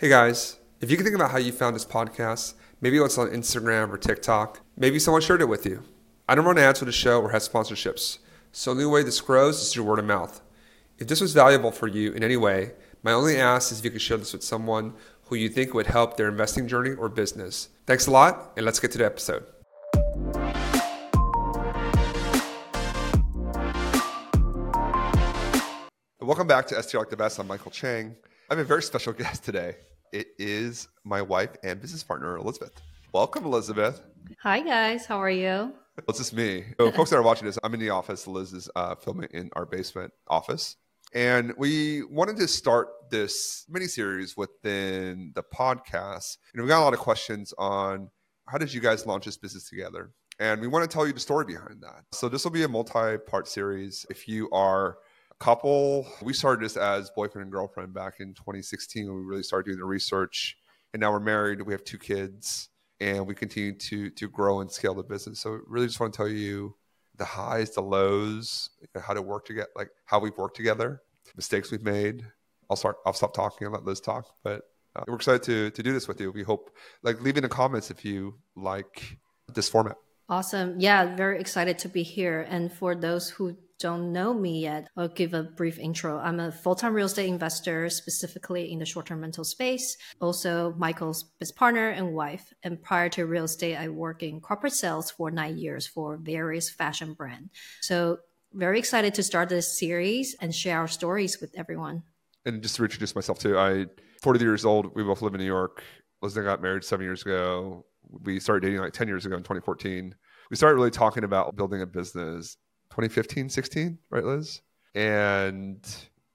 Hey guys, if you can think about how you found this podcast, maybe it's on Instagram or TikTok, maybe someone shared it with you. I don't run ads for the show or have sponsorships, so the only way this grows is through word of mouth. If this was valuable for you in any way, my only ask is if you could share this with someone who you think would help their investing journey or business. Thanks a lot, and let's get to the episode. Welcome back to STR Like the Best. I'm Michael Chang. I have a very special guest today. It is my wife and business partner, Elizabeth. Welcome, Elizabeth. Hi, guys. How are you? It's just me. So, folks that are watching this, I'm in the office. Liz is uh, filming in our basement office. And we wanted to start this mini series within the podcast. And we got a lot of questions on how did you guys launch this business together? And we want to tell you the story behind that. So, this will be a multi part series. If you are couple. We started this as boyfriend and girlfriend back in 2016 when we really started doing the research. And now we're married. We have two kids, and we continue to to grow and scale the business. So really, just want to tell you the highs, the lows, how to work together, like how we've worked together, mistakes we've made. I'll start. I'll stop talking and let Liz talk. But uh, we're excited to to do this with you. We hope like leave in the comments if you like this format. Awesome. Yeah, very excited to be here. And for those who don't know me yet, I'll give a brief intro. I'm a full time real estate investor, specifically in the short term rental space. Also, Michael's business partner and wife. And prior to real estate, I worked in corporate sales for nine years for various fashion brands. So, very excited to start this series and share our stories with everyone. And just to introduce myself too, I 40 years old. We both live in New York. Liz I got married seven years ago. We started dating like 10 years ago in 2014. We started really talking about building a business 2015, 16, right, Liz? And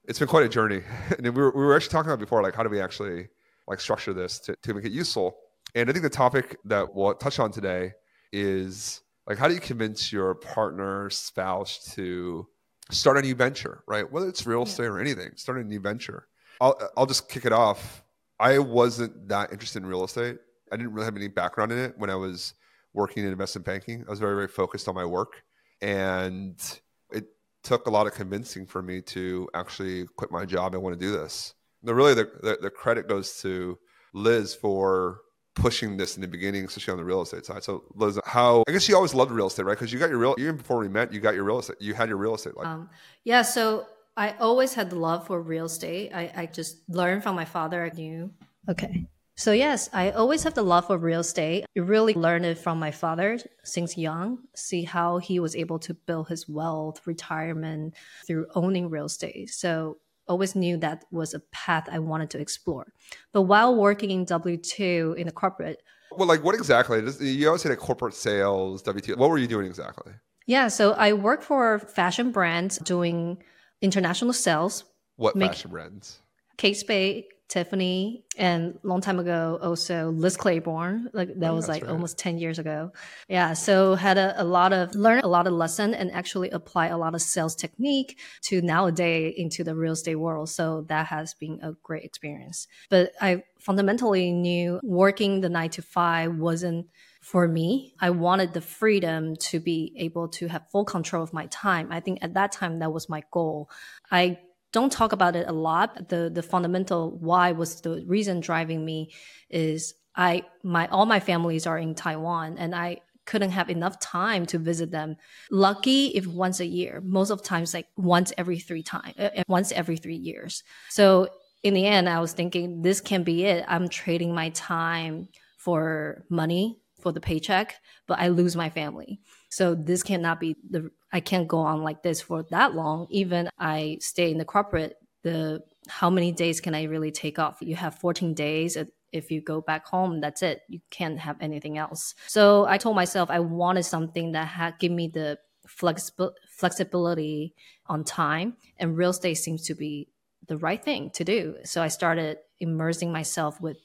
it's been quite a journey. And we were, we were actually talking about before, like, how do we actually like structure this to, to make it useful? And I think the topic that we'll touch on today is like, how do you convince your partner, spouse to start a new venture, right? Whether it's real estate yeah. or anything, start a new venture. I'll, I'll just kick it off. I wasn't that interested in real estate. I didn't really have any background in it when I was working in investment banking. I was very, very focused on my work. And it took a lot of convincing for me to actually quit my job and want to do this. The really, the, the, the credit goes to Liz for pushing this in the beginning, especially on the real estate side. So, Liz, how I guess you always loved real estate, right? Because you got your real even before we met, you got your real estate. You had your real estate. Like, um, yeah. So I always had the love for real estate. I, I just learned from my father. I knew. Okay. So yes, I always have the love for real estate. I really learned it from my father since young, see how he was able to build his wealth, retirement through owning real estate. So always knew that was a path I wanted to explore. But while working in W2 in the corporate well, like what exactly? You always say like corporate sales, W two. What were you doing exactly? Yeah, so I work for fashion brands doing international sales. What fashion brands? Kate Spade, Tiffany, and long time ago also Liz Claiborne. Like that oh, was like right. almost ten years ago. Yeah, so had a, a lot of learn a lot of lesson and actually apply a lot of sales technique to nowadays into the real estate world. So that has been a great experience. But I fundamentally knew working the nine to five wasn't for me. I wanted the freedom to be able to have full control of my time. I think at that time that was my goal. I don't talk about it a lot. The the fundamental why was the reason driving me is I my all my families are in Taiwan and I couldn't have enough time to visit them. Lucky if once a year. Most of times like once every three times, uh, uh, once every three years. So in the end, I was thinking this can be it. I'm trading my time for money for the paycheck, but I lose my family. So this cannot be the I can't go on like this for that long. Even I stay in the corporate, the how many days can I really take off? You have 14 days. If you go back home, that's it. You can't have anything else. So I told myself I wanted something that had give me the flexi- flexibility on time, and real estate seems to be the right thing to do. So I started immersing myself with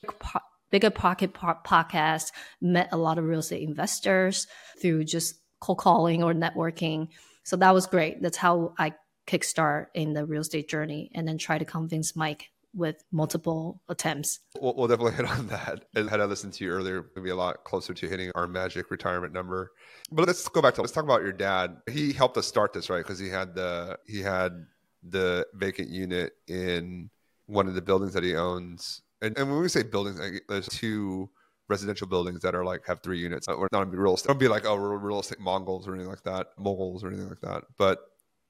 bigger pocket podcast, met a lot of real estate investors through just cold calling or networking. So that was great. That's how I kickstart in the real estate journey and then try to convince Mike with multiple attempts. We'll, we'll, definitely hit on that. And had I listened to you earlier, we'd be a lot closer to hitting our magic retirement number. But let's go back to let's talk about your dad. He helped us start this, right? Because he had the he had the vacant unit in one of the buildings that he owns And, and when we say buildings, there's two residential buildings that are like have three units. Uh, we're not gonna be real estate. Don't be like, oh, we're real estate Mongols or anything like that, moguls or anything like that. But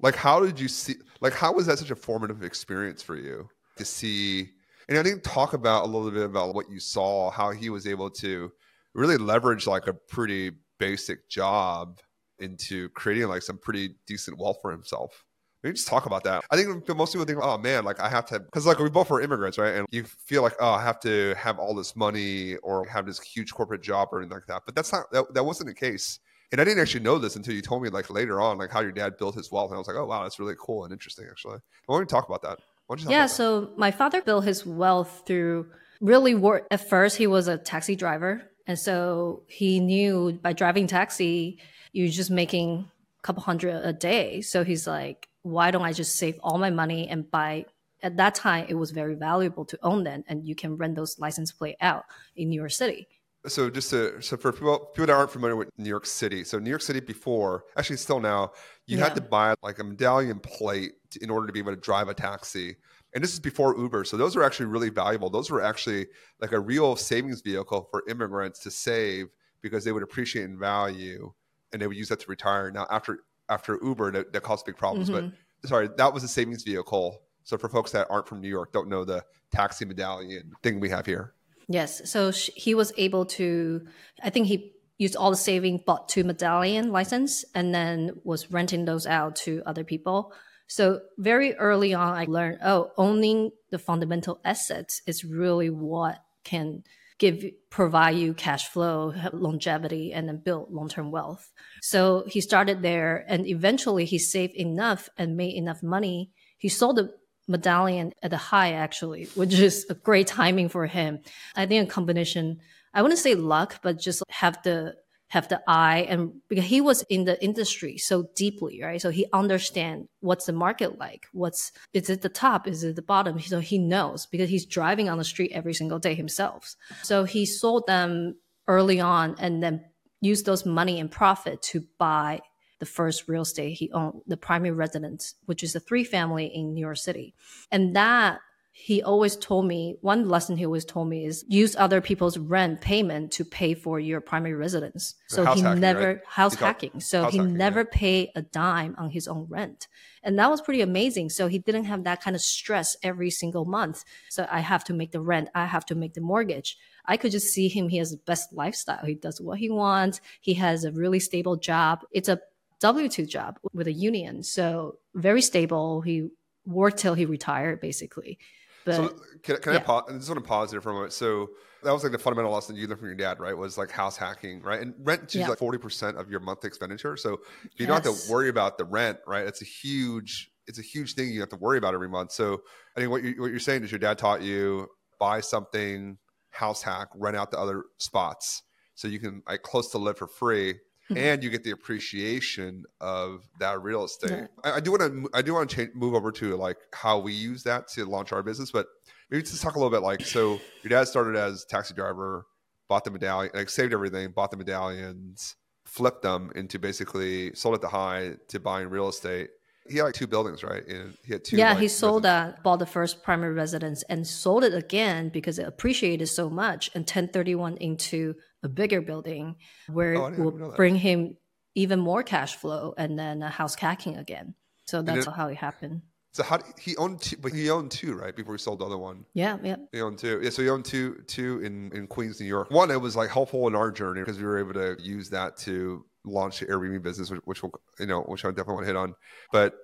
like, how did you see? Like, how was that such a formative experience for you to see? And I think talk about a little bit about what you saw, how he was able to really leverage like a pretty basic job into creating like some pretty decent wealth for himself. Maybe just talk about that. I think most people think, oh man, like I have to, because like we both were immigrants, right? And you feel like, oh, I have to have all this money or have this huge corporate job or anything like that. But that's not, that, that wasn't the case. And I didn't actually know this until you told me like later on, like how your dad built his wealth. And I was like, oh wow, that's really cool and interesting actually. Why don't we talk about that? yeah, so that? my father built his wealth through really work. At first, he was a taxi driver. And so he knew by driving taxi, you're just making a couple hundred a day. So he's like, why don't I just save all my money and buy? At that time, it was very valuable to own them, and you can rent those license plate out in New York City. So just to, so for people people that aren't familiar with New York City, so New York City before, actually still now, you yeah. had to buy like a medallion plate in order to be able to drive a taxi. And this is before Uber. So those are actually really valuable. Those were actually like a real savings vehicle for immigrants to save because they would appreciate in value and they would use that to retire. Now after after Uber, that, that caused big problems. Mm-hmm. But sorry, that was a savings vehicle. So for folks that aren't from New York, don't know the taxi medallion thing we have here. Yes. So he was able to, I think he used all the saving, bought two medallion license, and then was renting those out to other people. So very early on, I learned, oh, owning the fundamental assets is really what can give provide you cash flow, longevity, and then build long term wealth. So he started there, and eventually he saved enough and made enough money. He sold the medallion at the high actually, which is a great timing for him. I think a combination. I wouldn't say luck, but just have the have the eye and because he was in the industry so deeply right? So he understand what's the market like what's is it the top is it the bottom? So he knows because he's driving on the street every single day himself. So he sold them early on and then used those money and profit to buy the first real estate he owned the primary residence which is a three family in new york city. And that he always told me one lesson he always told me is use other people's rent payment to pay for your primary residence. So he hacking, never right? house hacking. So house he hacking, never yeah. paid a dime on his own rent. And that was pretty amazing. So he didn't have that kind of stress every single month. So I have to make the rent, I have to make the mortgage. I could just see him. He has the best lifestyle. He does what he wants. He has a really stable job. It's a W 2 job with a union. So very stable. He worked till he retired, basically. But, so can, can yeah. I pause? I just want to pause here for a moment. So that was like the fundamental lesson you learned from your dad, right? Was like house hacking, right? And rent is yeah. like forty percent of your monthly expenditure. So you yes. don't have to worry about the rent, right? It's a huge, it's a huge thing you have to worry about every month. So I think what you what you're saying is your dad taught you buy something, house hack, rent out the other spots, so you can like close to live for free. Mm-hmm. and you get the appreciation of that real estate. Yeah. I, I, do want to I do want to change, move over to like how we use that to launch our business, but maybe just talk a little bit like so. Your dad started as taxi driver, bought the medallion, like saved everything, bought the medallions, flipped them into basically sold at the high to buying real estate. He had like two buildings, right? And he had two. Yeah, like, he sold that, uh, bought the first primary residence, and sold it again because it appreciated so much, and 1031 into a bigger building where oh, it will bring him even more cash flow and then a house hacking again. So that's it, how it happened. So how he owned two, but he owned two, right? Before he sold the other one. Yeah, yeah. He owned two. Yeah, so he owned two, two in in Queens, New York. One, it was like helpful in our journey because we were able to use that to launch the Airbnb business, which, which will, you know, which I definitely want to hit on. But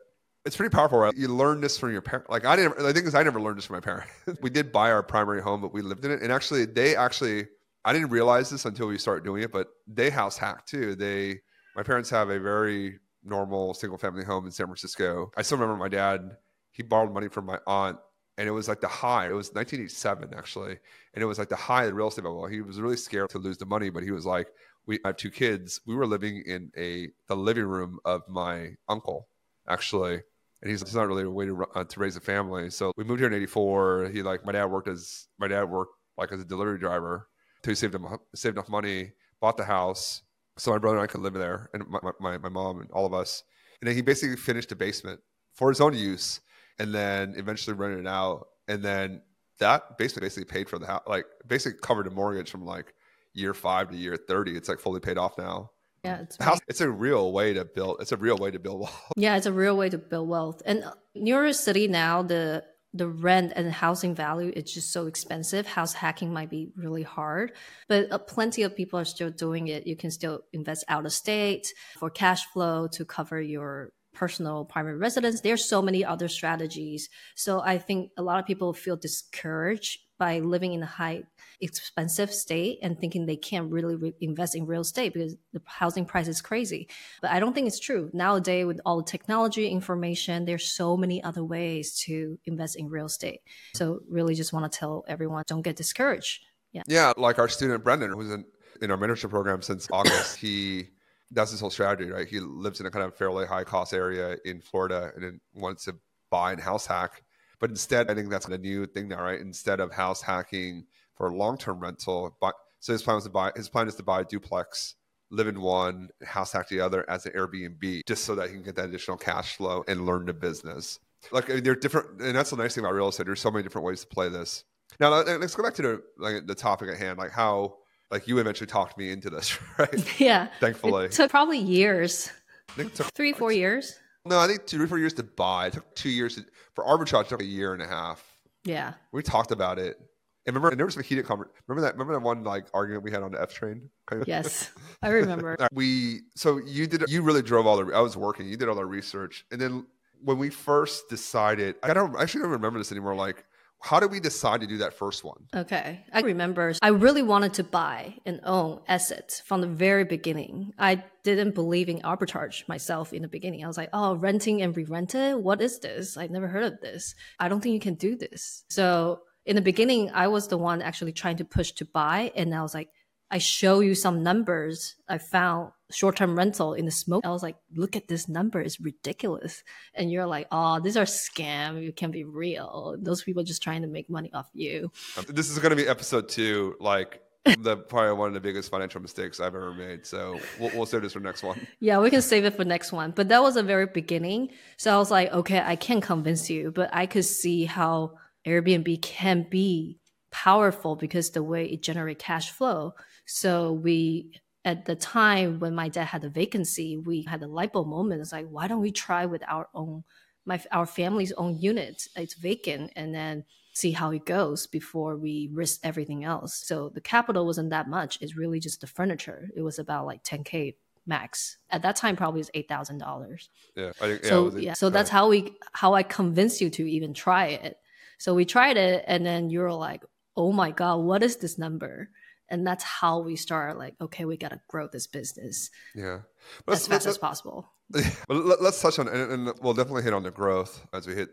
it's pretty powerful. Right? You learn this from your parents. Like I didn't. The thing is, I never learned this from my parents. we did buy our primary home, but we lived in it, and actually, they actually I didn't realize this until we started doing it, but they house hack too. They, my parents have a very normal single family home in San Francisco. I still remember my dad, he borrowed money from my aunt and it was like the high. It was 1987 actually, and it was like the high of the real estate bubble. He was really scared to lose the money, but he was like, "We I have two kids. We were living in a the living room of my uncle actually." And he's it's not really a way to uh, to raise a family. So we moved here in '84. He like my dad worked as my dad worked like as a delivery driver to save them saved enough money, bought the house, so my brother and I could live there, and my, my, my mom and all of us. And then he basically finished the basement for his own use, and then eventually rented it out. And then that basically basically paid for the house, like basically covered a mortgage from like year five to year 30. It's like fully paid off now. Yeah, it's it's a real way to build. It's a real way to build wealth. Yeah, it's a real way to build wealth. And New York City now, the the rent and housing value is just so expensive. House hacking might be really hard, but uh, plenty of people are still doing it. You can still invest out of state for cash flow to cover your personal primary residence. There's so many other strategies. So I think a lot of people feel discouraged by living in a high expensive state and thinking they can't really re- invest in real estate because the housing price is crazy. But I don't think it's true. Nowadays with all the technology information, there's so many other ways to invest in real estate. So really just want to tell everyone don't get discouraged. Yeah. Yeah, like our student Brendan who's in, in our mentorship program since August, he that's his whole strategy, right? He lives in a kind of fairly high cost area in Florida and then wants to buy and house hack. But instead, I think that's a new thing now, right? Instead of house hacking for long term rental, buy, so his plan was to buy. His plan is to buy a duplex, live in one, house hack the other as an Airbnb, just so that he can get that additional cash flow and learn the business. Like I mean, they're different, and that's the nice thing about real estate. There's so many different ways to play this. Now, let's go back to the like the topic at hand, like how like you eventually talked me into this, right? Yeah. Thankfully. It took probably years. I think it took three, four years. No, I think two, three, four years to buy. It took two years to, for arbitrage. It took a year and a half. Yeah. We talked about it. And remember, and there was a heated conversation. Remember that? Remember that one like argument we had on the F train? Yes, I remember. we so you did you really drove all the. I was working. You did all the research, and then when we first decided, I don't I actually don't remember this anymore. Like how did we decide to do that first one? Okay. I remember I really wanted to buy and own assets from the very beginning. I didn't believe in arbitrage myself in the beginning. I was like, oh, renting and re rented? What is this? I've never heard of this. I don't think you can do this. So in the beginning, I was the one actually trying to push to buy. And I was like, I show you some numbers I found short term rental in the smoke. I was like, look at this number, it's ridiculous. And you're like, oh, these are scam. You can't be real. Those people just trying to make money off you. This is going to be episode two, like the probably one of the biggest financial mistakes I've ever made. So we'll, we'll save this for next one. Yeah, we can save it for next one. But that was a very beginning. So I was like, okay, I can't convince you, but I could see how Airbnb can be powerful because the way it generate cash flow. So we at the time when my dad had a vacancy, we had a light bulb moment. It's like, why don't we try with our own, my our family's own unit? It's vacant, and then see how it goes before we risk everything else. So the capital wasn't that much. It's really just the furniture. It was about like 10k max. At that time, probably was eight thousand dollars. Yeah. yeah. So yeah. So that's how we how I convinced you to even try it. So we tried it, and then you're like, "Oh my god, what is this number?" And that's how we start like okay we got to grow this business yeah. But as fast as possible. But let's touch on and, and, we'll definitely hit on the growth as we hit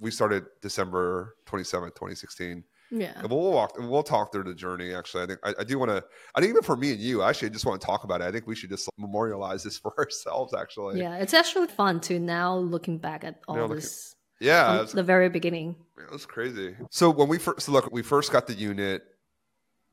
we started december 27th 2016 yeah. And we'll walk we'll talk through the journey actually. I think i, I do want to i think even for me and you I actually just want to talk about it. I think we should just memorialize this for ourselves actually. Yeah it's actually fun to now looking back at all this yeah the very beginning. It was crazy. So when we first so look we first got the unit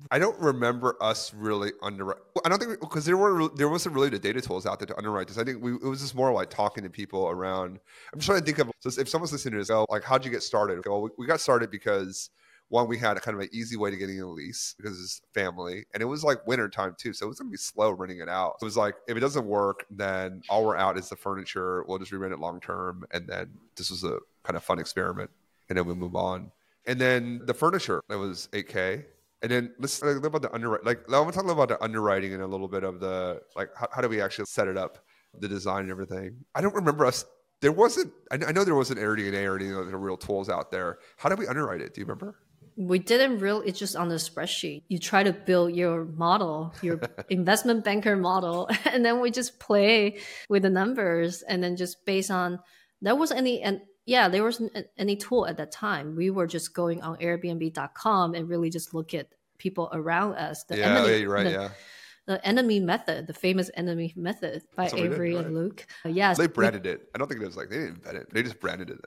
I don't remember us really underwrite. I don't think because there were there wasn't really the data tools out there to underwrite this. I think we, it was just more like talking to people around. I'm just trying to think of so if someone's listening to this, oh, like how'd you get started? Okay, well, we, we got started because one, we had a kind of an easy way to getting a lease because it's family, and it was like winter time too, so it was gonna be slow renting it out. It was like if it doesn't work, then all we're out is the furniture. We'll just re-rent it long term, and then this was a kind of fun experiment, and then we move on. And then the furniture, it was 8K and then let's talk about the underwriting. Like, I want to talk about the underwriting and a little bit of the like, how, how do we actually set it up, the design and everything. I don't remember us. There wasn't. I know there wasn't AirDNA or any other real tools out there. How did we underwrite it? Do you remember? We didn't really. It's just on the spreadsheet. You try to build your model, your investment banker model, and then we just play with the numbers, and then just based on there was any and yeah, there wasn't any tool at that time. We were just going on Airbnb.com and really just look at people around us. The yeah, enemy, yeah, right, the, yeah. The enemy method, the famous enemy method by Avery did, right. and Luke. Uh, yes, they branded we, it. I don't think it was like they didn't invent it. They just branded it.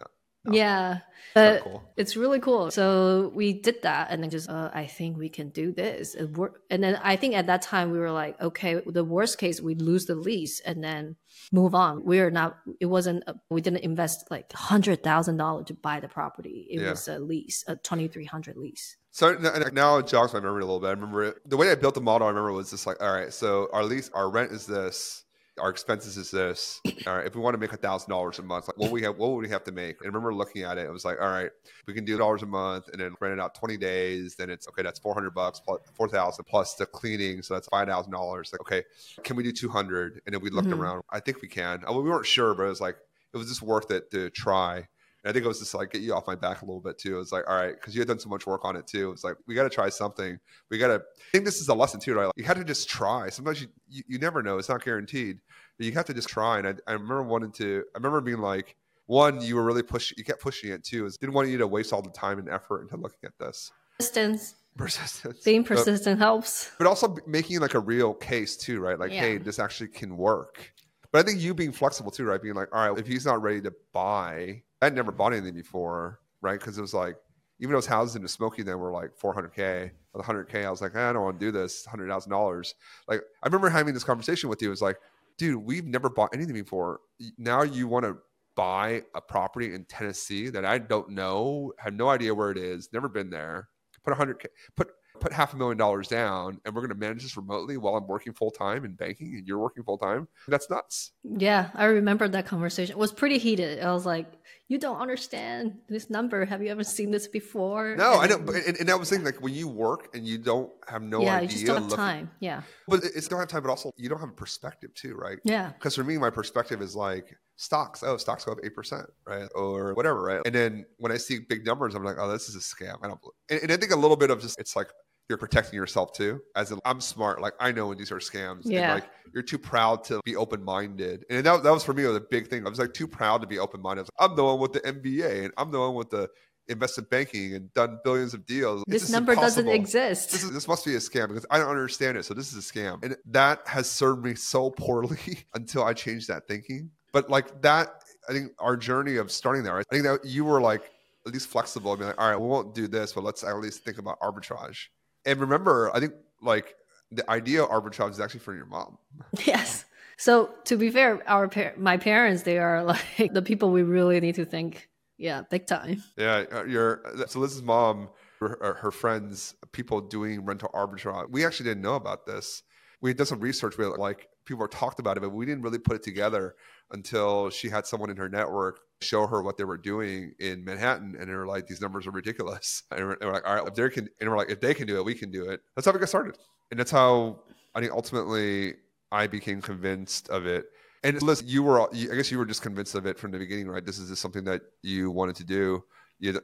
Now. Yeah. But cool. it's really cool. So we did that and then just, uh, I think we can do this. And then I think at that time we were like, okay, the worst case, we lose the lease and then move on. We are not, it wasn't, a, we didn't invest like $100,000 to buy the property. It yeah. was a lease, a 2300 lease. So now it jogs my memory a little bit. I remember it, the way I built the model. I remember was just like, all right, so our lease, our rent is this our expenses is this. All right, if we want to make a thousand dollars a month, like what we have, what would we have to make? And I remember looking at it, it was like, all right, we can do dollars a month, and then rent it out twenty days. Then it's okay, that's four hundred bucks plus four thousand plus the cleaning, so that's five thousand dollars. Like, okay, can we do two hundred? And then we looked mm-hmm. around. I think we can. we weren't sure, but it was like it was just worth it to try. And I think it was just like get you off my back a little bit too. It was like, all right, because you had done so much work on it too. It's like we got to try something. We got to. I think this is a lesson too, right? Like, you had to just try. Sometimes you, you, you never know. It's not guaranteed but you have to just try. And I, I remember wanting to, I remember being like, one, you were really pushing, you kept pushing it too, is didn't want you to waste all the time and effort into looking at this. Persistence. Persistence. Being persistent but, helps. But also making like a real case too, right? Like, yeah. hey, this actually can work. But I think you being flexible too, right? Being like, all right, if he's not ready to buy, I'd never bought anything before, right? Because it was like, even those houses in the Smoky then were like 400K. With 100K, I was like, eh, I don't want to do this, $100,000. Like, I remember having this conversation with you. It was like, dude, we've never bought anything before. Now you want to buy a property in Tennessee that I don't know, have no idea where it is, never been there. Put 100k, put put half a million dollars down, and we're going to manage this remotely while I'm working full time in banking, and you're working full time. That's nuts. Yeah, I remember that conversation. It was pretty heated. I was like, "You don't understand this number. Have you ever seen this before?" No, and I know, but and, and that was saying like when you work and you don't have no yeah, idea. you just don't have time. Yeah, but it's don't have time, but also you don't have a perspective too, right? Yeah, because for me, my perspective is like stocks. Oh, stocks go up eight percent, right, or whatever, right? And then when I see big numbers, I'm like, oh, this is a scam. I don't. Believe. And, and I think a little bit of just it's like you're protecting yourself too. As in, I'm smart, like I know when these are scams. Yeah. And like you're too proud to be open minded. And that, that was for me was a big thing. I was like too proud to be open minded. I'm the one with the MBA and I'm the one with the investment banking and done billions of deals. This number impossible. doesn't exist. This, is, this must be a scam because I don't understand it. So this is a scam. And that has served me so poorly until I changed that thinking. But like that, I think our journey of starting there, I think that you were like at least flexible. I mean, like, all right, we won't do this, but let's at least think about arbitrage. And remember, I think like the idea of arbitrage is actually for your mom. Yes. So to be fair, our par- my parents they are like the people we really need to think. Yeah, big time. Yeah, uh, your so Liz's mom, her, her friends, people doing rental arbitrage. We actually didn't know about this. We did some research with like people were talked about it, but we didn't really put it together until she had someone in her network show her what they were doing in Manhattan, and they were like, "These numbers are ridiculous." And we're, like, "All right, if they can," and we're like, "If they can do it, we can do it." That's how we got started, and that's how I think ultimately I became convinced of it. And listen, you were, I guess, you were just convinced of it from the beginning, right? This is just something that you wanted to do. You,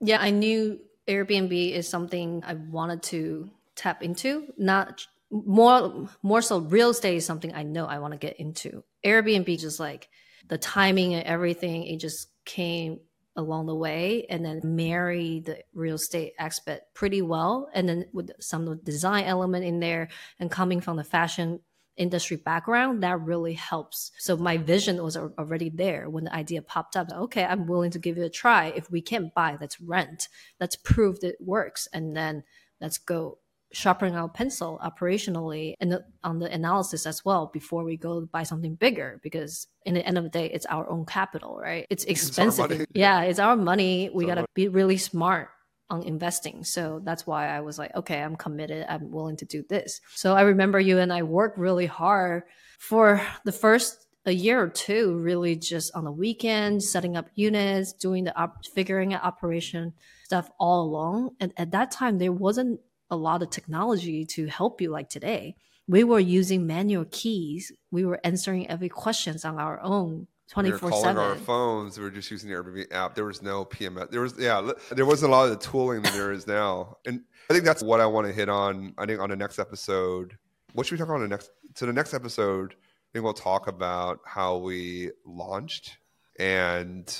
yeah, I knew Airbnb is something I wanted to tap into, not more more so real estate is something I know I want to get into. Airbnb just like the timing and everything, it just came along the way and then marry the real estate aspect pretty well. And then with some of the design element in there and coming from the fashion industry background, that really helps. So my vision was already there when the idea popped up. Okay, I'm willing to give it a try. If we can't buy, let's rent. Let's prove that it works. And then let's go sharpening our pencil operationally and on the analysis as well before we go buy something bigger because in the end of the day it's our own capital right? It's expensive. it's yeah it's our money. We got to be really smart on investing. So that's why i was like okay i'm committed. I'm willing to do this. So i remember you and i worked really hard for the first a year or two really just on the weekend setting up units doing the op- figuring out operation stuff all along. And at that time there wasn't a lot of technology to help you like today. We were using manual keys. We were answering every questions on our own 24 we were our phones. We were just using the airbnb app. There was no pms there was yeah there wasn't a lot of the tooling that there is now. And i think that's what i want to hit on i think on the next episode. What should we talk about on the next so the next episode i think we'll talk about how we launched and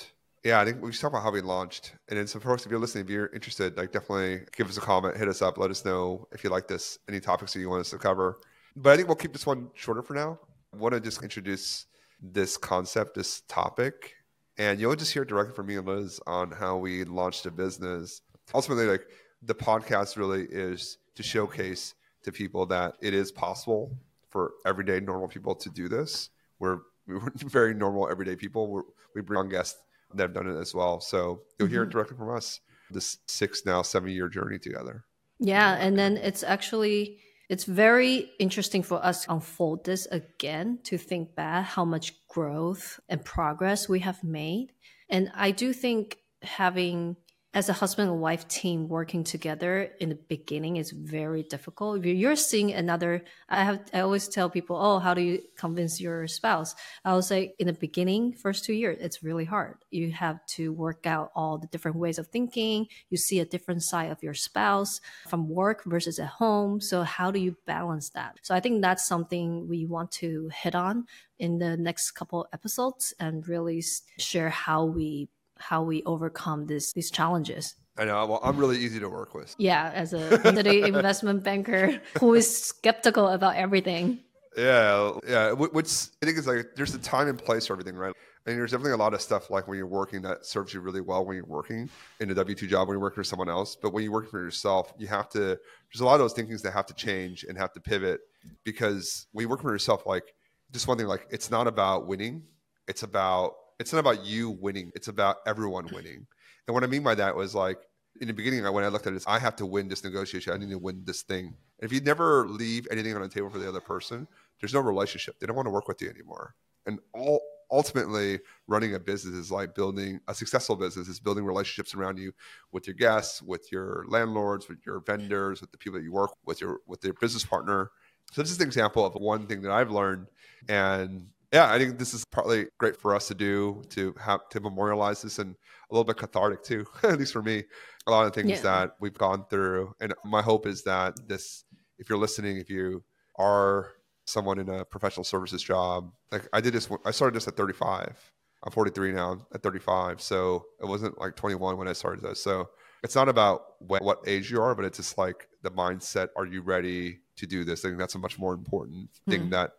yeah, I think we should talk about how we launched. And then, so folks, if you're listening, if you're interested, like definitely give us a comment, hit us up, let us know if you like this, any topics that you want us to cover. But I think we'll keep this one shorter for now. I want to just introduce this concept, this topic, And you'll just hear directly from me and Liz on how we launched a business. Ultimately, like the podcast really is to showcase to people that it is possible for everyday normal people to do this. We're, we're very normal everyday people. We're, we bring on guests that have done it as well. So you'll mm-hmm. hear it mm-hmm. directly from us. This six now seven year journey together. Yeah, and then it's actually it's very interesting for us to unfold this again to think back how much growth and progress we have made. And I do think having as a husband and wife team working together in the beginning is very difficult. If you're seeing another, I have, I always tell people, oh, how do you convince your spouse? I will say in the beginning, first two years, it's really hard. You have to work out all the different ways of thinking. You see a different side of your spouse from work versus at home. So how do you balance that? So I think that's something we want to hit on in the next couple episodes and really share how we how we overcome this these challenges. I know. Well, I'm really easy to work with. Yeah, as a city investment banker who is skeptical about everything. Yeah, yeah. What's I think it's like there's a time and place for everything, right? And there's definitely a lot of stuff like when you're working that serves you really well when you're working in a W two job when you're working for someone else. But when you work for yourself, you have to. There's a lot of those thinkings that have to change and have to pivot because when you work for yourself, like just one thing, like it's not about winning. It's about it's not about you winning. It's about everyone winning. And what I mean by that was like in the beginning, when I looked at it, I have to win this negotiation. I need to win this thing. And if you never leave anything on the table for the other person, there's no relationship. They don't want to work with you anymore. And all ultimately running a business is like building a successful business is building relationships around you with your guests with your landlords with your vendors with the people that you work with your with your business partner so this is an example of one thing that i've learned and yeah, I think this is partly great for us to do to have to memorialize this and a little bit cathartic too, at least for me. A lot of things yeah. that we've gone through, and my hope is that this, if you're listening, if you are someone in a professional services job, like I did this, I started this at 35. I'm 43 now at 35, so it wasn't like 21 when I started this. So it's not about what, what age you are, but it's just like the mindset. Are you ready to do this? I think that's a much more important thing mm. that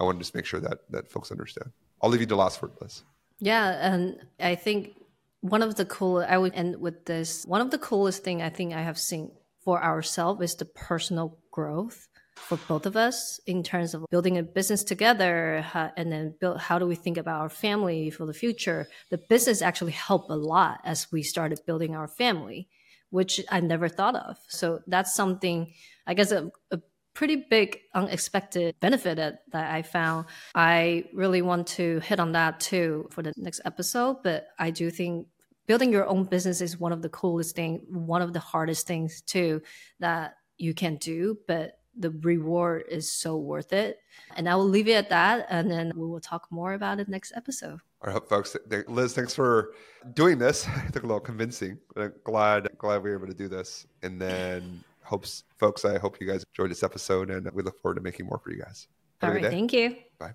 I want to just make sure that that folks understand. I'll leave you the last word, Liz. Yeah, and I think one of the cool I would end with this. One of the coolest thing I think I have seen for ourselves is the personal growth for both of us in terms of building a business together and then build how do we think about our family for the future the business actually helped a lot as we started building our family which i never thought of so that's something i guess a, a pretty big unexpected benefit that, that I found. I really want to hit on that too for the next episode, but I do think building your own business is one of the coolest things, one of the hardest things too that you can do, but the reward is so worth it. And I will leave it at that. And then we will talk more about it next episode. All right, folks. Liz, thanks for doing this. It took a little convincing. I'm glad, glad we were able to do this. And then hopes folks i hope you guys enjoyed this episode and we look forward to making more for you guys. Have All right, thank you. Bye